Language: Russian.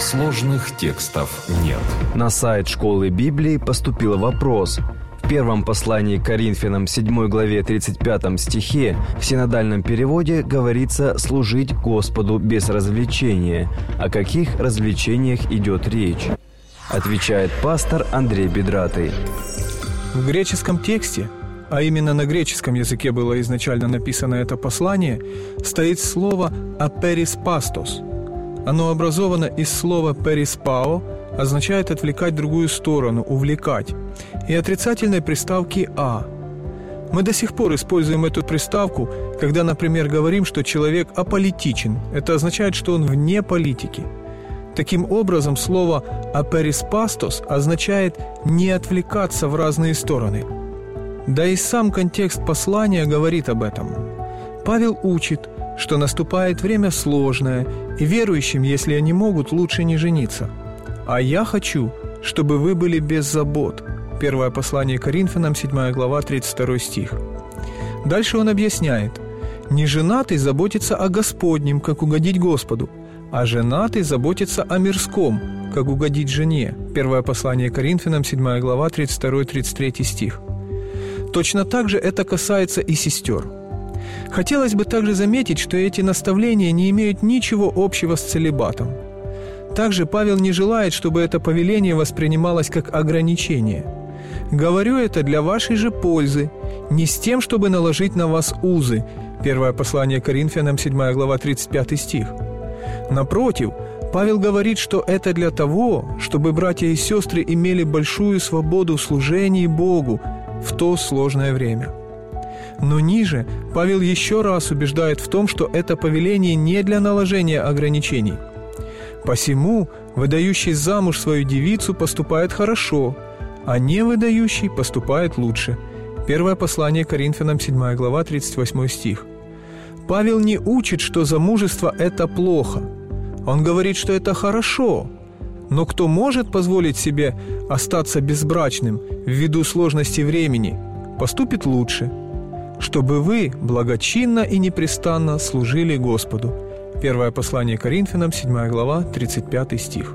Сложных текстов нет. На сайт школы Библии поступил вопрос. В первом послании к Коринфянам 7 главе 35 стихе в синодальном переводе говорится «служить Господу без развлечения». О каких развлечениях идет речь? Отвечает пастор Андрей Бедратый. В греческом тексте, а именно на греческом языке было изначально написано это послание, стоит слово «апериспастос», оно образовано из слова «периспао», означает отвлекать другую сторону, увлекать, и отрицательной приставки «а». Мы до сих пор используем эту приставку, когда, например, говорим, что человек аполитичен. Это означает, что он вне политики. Таким образом, слово «апериспастос» означает «не отвлекаться в разные стороны». Да и сам контекст послания говорит об этом. Павел учит – что наступает время сложное, и верующим, если они могут, лучше не жениться. А я хочу, чтобы вы были без забот. Первое послание Коринфянам, 7 глава, 32 стих. Дальше он объясняет. Не женатый заботится о Господнем, как угодить Господу, а женатый заботится о мирском, как угодить жене. Первое послание Коринфянам, 7 глава, 32-33 стих. Точно так же это касается и сестер – Хотелось бы также заметить, что эти наставления не имеют ничего общего с целебатом. Также Павел не желает, чтобы это повеление воспринималось как ограничение. «Говорю это для вашей же пользы, не с тем, чтобы наложить на вас узы» Первое послание Коринфянам, 7 глава, 35 стих. Напротив, Павел говорит, что это для того, чтобы братья и сестры имели большую свободу в служении Богу в то сложное время – но ниже Павел еще раз убеждает в том, что это повеление не для наложения ограничений. Посему выдающий замуж свою девицу поступает хорошо, а не выдающий поступает лучше. Первое послание Коринфянам, 7 глава, 38 стих. Павел не учит, что замужество – это плохо. Он говорит, что это хорошо. Но кто может позволить себе остаться безбрачным ввиду сложности времени, поступит лучше – чтобы вы благочинно и непрестанно служили Господу». Первое послание Коринфянам, 7 глава, 35 стих.